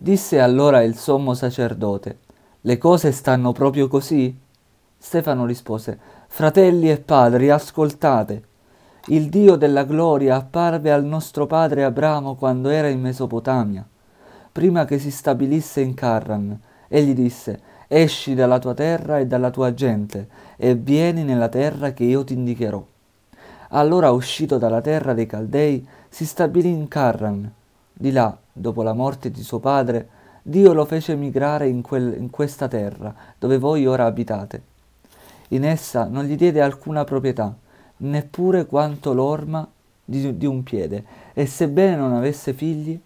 Disse allora il sommo sacerdote, le cose stanno proprio così? Stefano rispose, fratelli e padri, ascoltate. Il Dio della gloria apparve al nostro padre Abramo quando era in Mesopotamia, prima che si stabilisse in Carran, e gli disse, esci dalla tua terra e dalla tua gente, e vieni nella terra che io ti indicherò. Allora, uscito dalla terra dei Caldei, si stabilì in Carran. Di là, dopo la morte di suo padre, Dio lo fece migrare in, quel, in questa terra, dove voi ora abitate. In essa non gli diede alcuna proprietà, neppure quanto l'orma di, di un piede, e sebbene non avesse figli,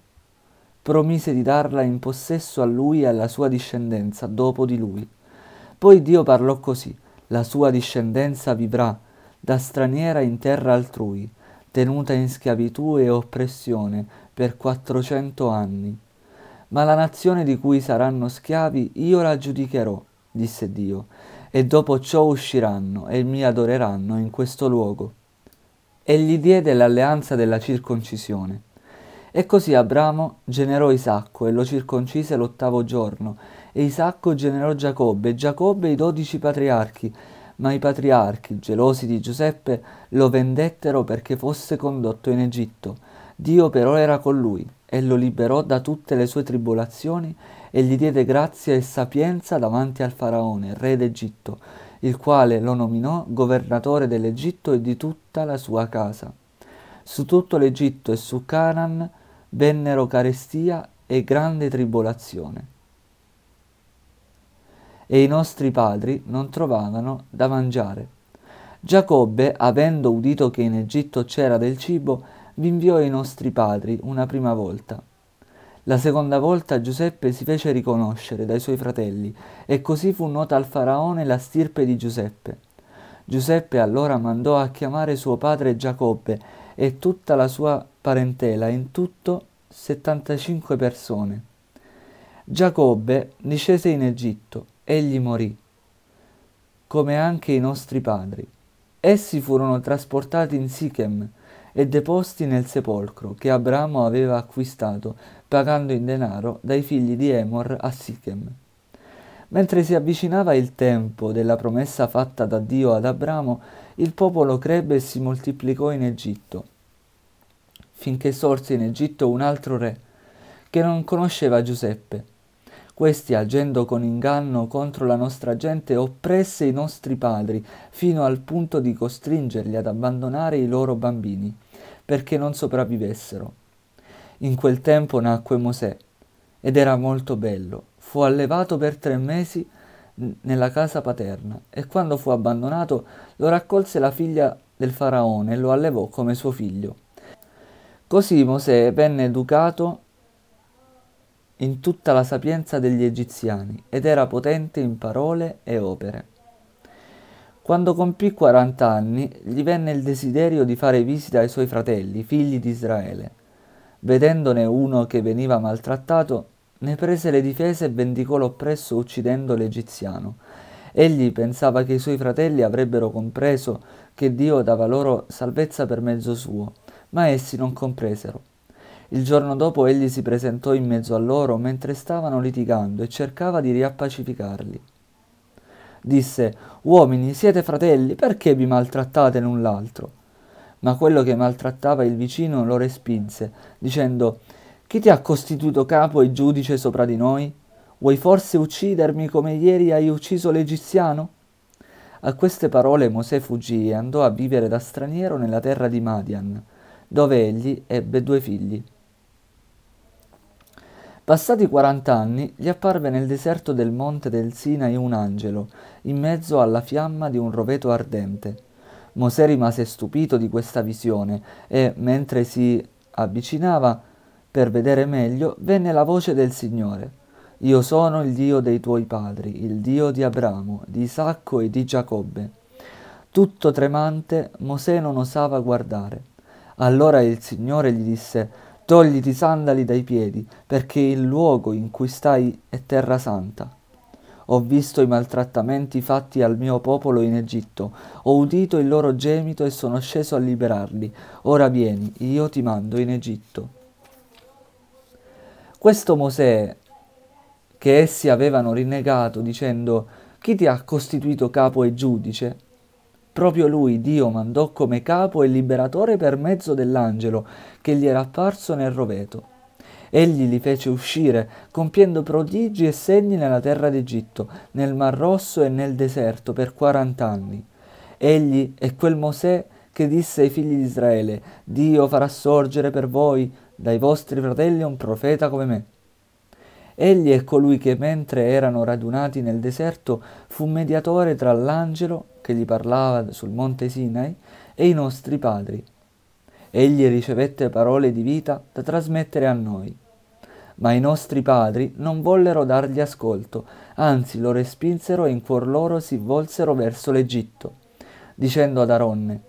promise di darla in possesso a lui e alla sua discendenza dopo di lui. Poi Dio parlò così, la sua discendenza vivrà da straniera in terra altrui, tenuta in schiavitù e oppressione per quattrocento anni. Ma la nazione di cui saranno schiavi io la giudicherò, disse Dio, e dopo ciò usciranno e mi adoreranno in questo luogo. E gli diede l'alleanza della circoncisione. E così Abramo generò Isacco e lo circoncise l'ottavo giorno, e Isacco generò Giacobbe, e Giacobbe i dodici patriarchi, ma i patriarchi, gelosi di Giuseppe, lo vendettero perché fosse condotto in Egitto. Dio però era con lui e lo liberò da tutte le sue tribolazioni e gli diede grazia e sapienza davanti al faraone, re d'Egitto, il quale lo nominò governatore dell'Egitto e di tutta la sua casa. Su tutto l'Egitto e su Canaan vennero carestia e grande tribolazione. E i nostri padri non trovavano da mangiare. Giacobbe, avendo udito che in Egitto c'era del cibo, vi inviò i nostri padri una prima volta. La seconda volta Giuseppe si fece riconoscere dai suoi fratelli e così fu nota al faraone la stirpe di Giuseppe. Giuseppe allora mandò a chiamare suo padre Giacobbe e tutta la sua parentela, in tutto 75 persone. Giacobbe discese in Egitto, egli morì, come anche i nostri padri. Essi furono trasportati in Sichem, e deposti nel sepolcro che Abramo aveva acquistato pagando in denaro dai figli di Emor a Sichem. Mentre si avvicinava il tempo della promessa fatta da Dio ad Abramo, il popolo crebbe e si moltiplicò in Egitto, finché sorse in Egitto un altro re, che non conosceva Giuseppe. Questi, agendo con inganno contro la nostra gente, oppresse i nostri padri, fino al punto di costringerli ad abbandonare i loro bambini perché non sopravvivessero. In quel tempo nacque Mosè ed era molto bello. Fu allevato per tre mesi nella casa paterna e quando fu abbandonato lo raccolse la figlia del faraone e lo allevò come suo figlio. Così Mosè venne educato in tutta la sapienza degli egiziani ed era potente in parole e opere. Quando compì 40 anni, gli venne il desiderio di fare visita ai suoi fratelli, figli di Israele. Vedendone uno che veniva maltrattato, ne prese le difese e vendicò l'oppresso uccidendo l'egiziano. Egli pensava che i suoi fratelli avrebbero compreso che Dio dava loro salvezza per mezzo suo, ma essi non compresero. Il giorno dopo egli si presentò in mezzo a loro mentre stavano litigando e cercava di riappacificarli disse, Uomini, siete fratelli, perché vi maltrattate l'un l'altro? Ma quello che maltrattava il vicino lo respinse, dicendo, Chi ti ha costituito capo e giudice sopra di noi? Vuoi forse uccidermi come ieri hai ucciso l'egiziano? A queste parole Mosè fuggì e andò a vivere da straniero nella terra di Madian, dove egli ebbe due figli. Passati quarant'anni, gli apparve nel deserto del monte del Sinai un angelo, in mezzo alla fiamma di un roveto ardente. Mosè rimase stupito di questa visione e, mentre si avvicinava per vedere meglio, venne la voce del Signore. Io sono il Dio dei tuoi padri, il Dio di Abramo, di Isacco e di Giacobbe. Tutto tremante, Mosè non osava guardare. Allora il Signore gli disse, Togliti i sandali dai piedi, perché il luogo in cui stai è terra santa. Ho visto i maltrattamenti fatti al mio popolo in Egitto, ho udito il loro gemito e sono sceso a liberarli. Ora vieni, io ti mando in Egitto. Questo Mosè che essi avevano rinnegato dicendo chi ti ha costituito capo e giudice? Proprio lui Dio mandò come capo e liberatore per mezzo dell'angelo che gli era apparso nel roveto. Egli li fece uscire, compiendo prodigi e segni nella terra d'Egitto, nel Mar Rosso e nel deserto per quarant'anni. Egli è quel Mosè che disse ai figli di Israele, Dio farà sorgere per voi dai vostri fratelli un profeta come me. Egli è colui che mentre erano radunati nel deserto fu mediatore tra l'angelo che gli parlava sul monte Sinai e i nostri padri. Egli ricevette parole di vita da trasmettere a noi ma i nostri padri non vollero dargli ascolto, anzi lo respinsero e in cuor loro si volsero verso l'Egitto, dicendo ad Aronne,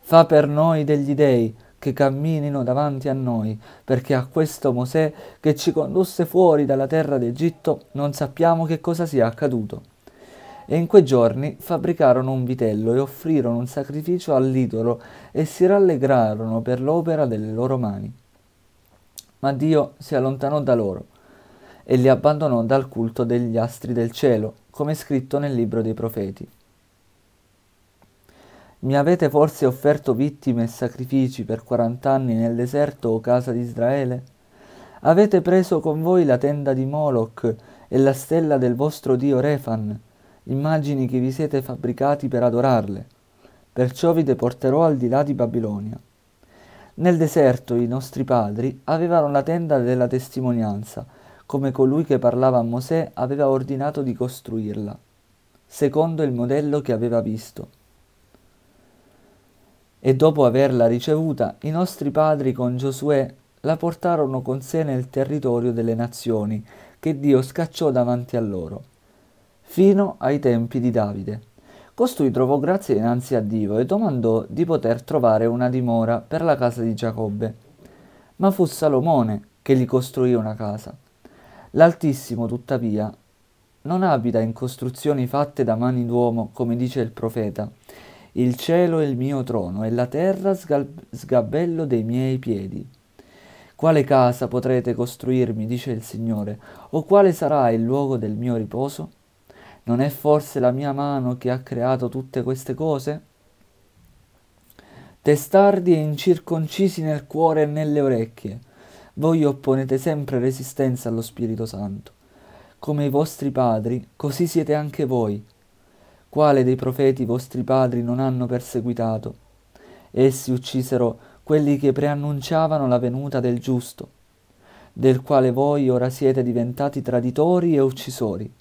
Fa per noi degli dei che camminino davanti a noi, perché a questo Mosè che ci condusse fuori dalla terra d'Egitto non sappiamo che cosa sia accaduto. E in quei giorni fabbricarono un vitello e offrirono un sacrificio all'idolo e si rallegrarono per l'opera delle loro mani ma Dio si allontanò da loro e li abbandonò dal culto degli astri del cielo, come scritto nel libro dei profeti. Mi avete forse offerto vittime e sacrifici per quarant'anni nel deserto, o casa di Israele? Avete preso con voi la tenda di Moloch e la stella del vostro dio Refan, immagini che vi siete fabbricati per adorarle. Perciò vi deporterò al di là di Babilonia. Nel deserto i nostri padri avevano la tenda della testimonianza, come colui che parlava a Mosè aveva ordinato di costruirla, secondo il modello che aveva visto. E dopo averla ricevuta, i nostri padri con Giosuè la portarono con sé nel territorio delle nazioni, che Dio scacciò davanti a loro, fino ai tempi di Davide. Costui trovò grazia innanzi a Dio e domandò di poter trovare una dimora per la casa di Giacobbe. Ma fu Salomone che gli costruì una casa. L'Altissimo, tuttavia, non abita in costruzioni fatte da mani d'uomo, come dice il profeta. Il cielo è il mio trono e la terra sgabello dei miei piedi. Quale casa potrete costruirmi, dice il Signore, o quale sarà il luogo del mio riposo? Non è forse la mia mano che ha creato tutte queste cose? Testardi e incirconcisi nel cuore e nelle orecchie, voi opponete sempre resistenza allo Spirito Santo. Come i vostri padri, così siete anche voi. Quale dei profeti vostri padri non hanno perseguitato? Essi uccisero quelli che preannunciavano la venuta del giusto, del quale voi ora siete diventati traditori e uccisori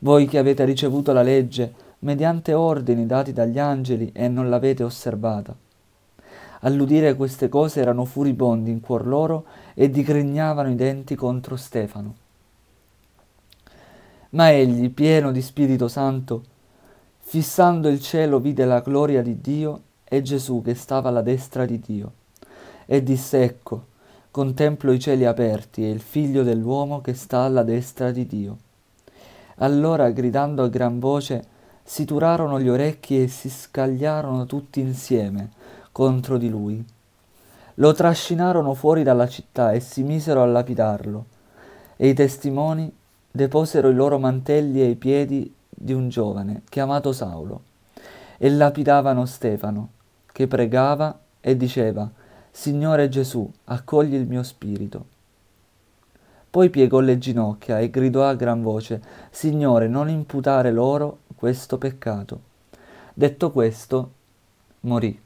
voi che avete ricevuto la legge mediante ordini dati dagli angeli e non l'avete osservata. All'udire queste cose erano furibondi in cuor loro e digrignavano i denti contro Stefano. Ma egli, pieno di Spirito Santo, fissando il cielo, vide la gloria di Dio e Gesù che stava alla destra di Dio. E disse, ecco, contemplo i cieli aperti e il figlio dell'uomo che sta alla destra di Dio. Allora, gridando a gran voce, si turarono gli orecchi e si scagliarono tutti insieme contro di lui. Lo trascinarono fuori dalla città e si misero a lapidarlo. E i testimoni deposero i loro mantelli ai piedi di un giovane chiamato Saulo e lapidavano Stefano, che pregava e diceva, Signore Gesù, accogli il mio spirito. Poi piegò le ginocchia e gridò a gran voce, Signore, non imputare loro questo peccato. Detto questo, morì.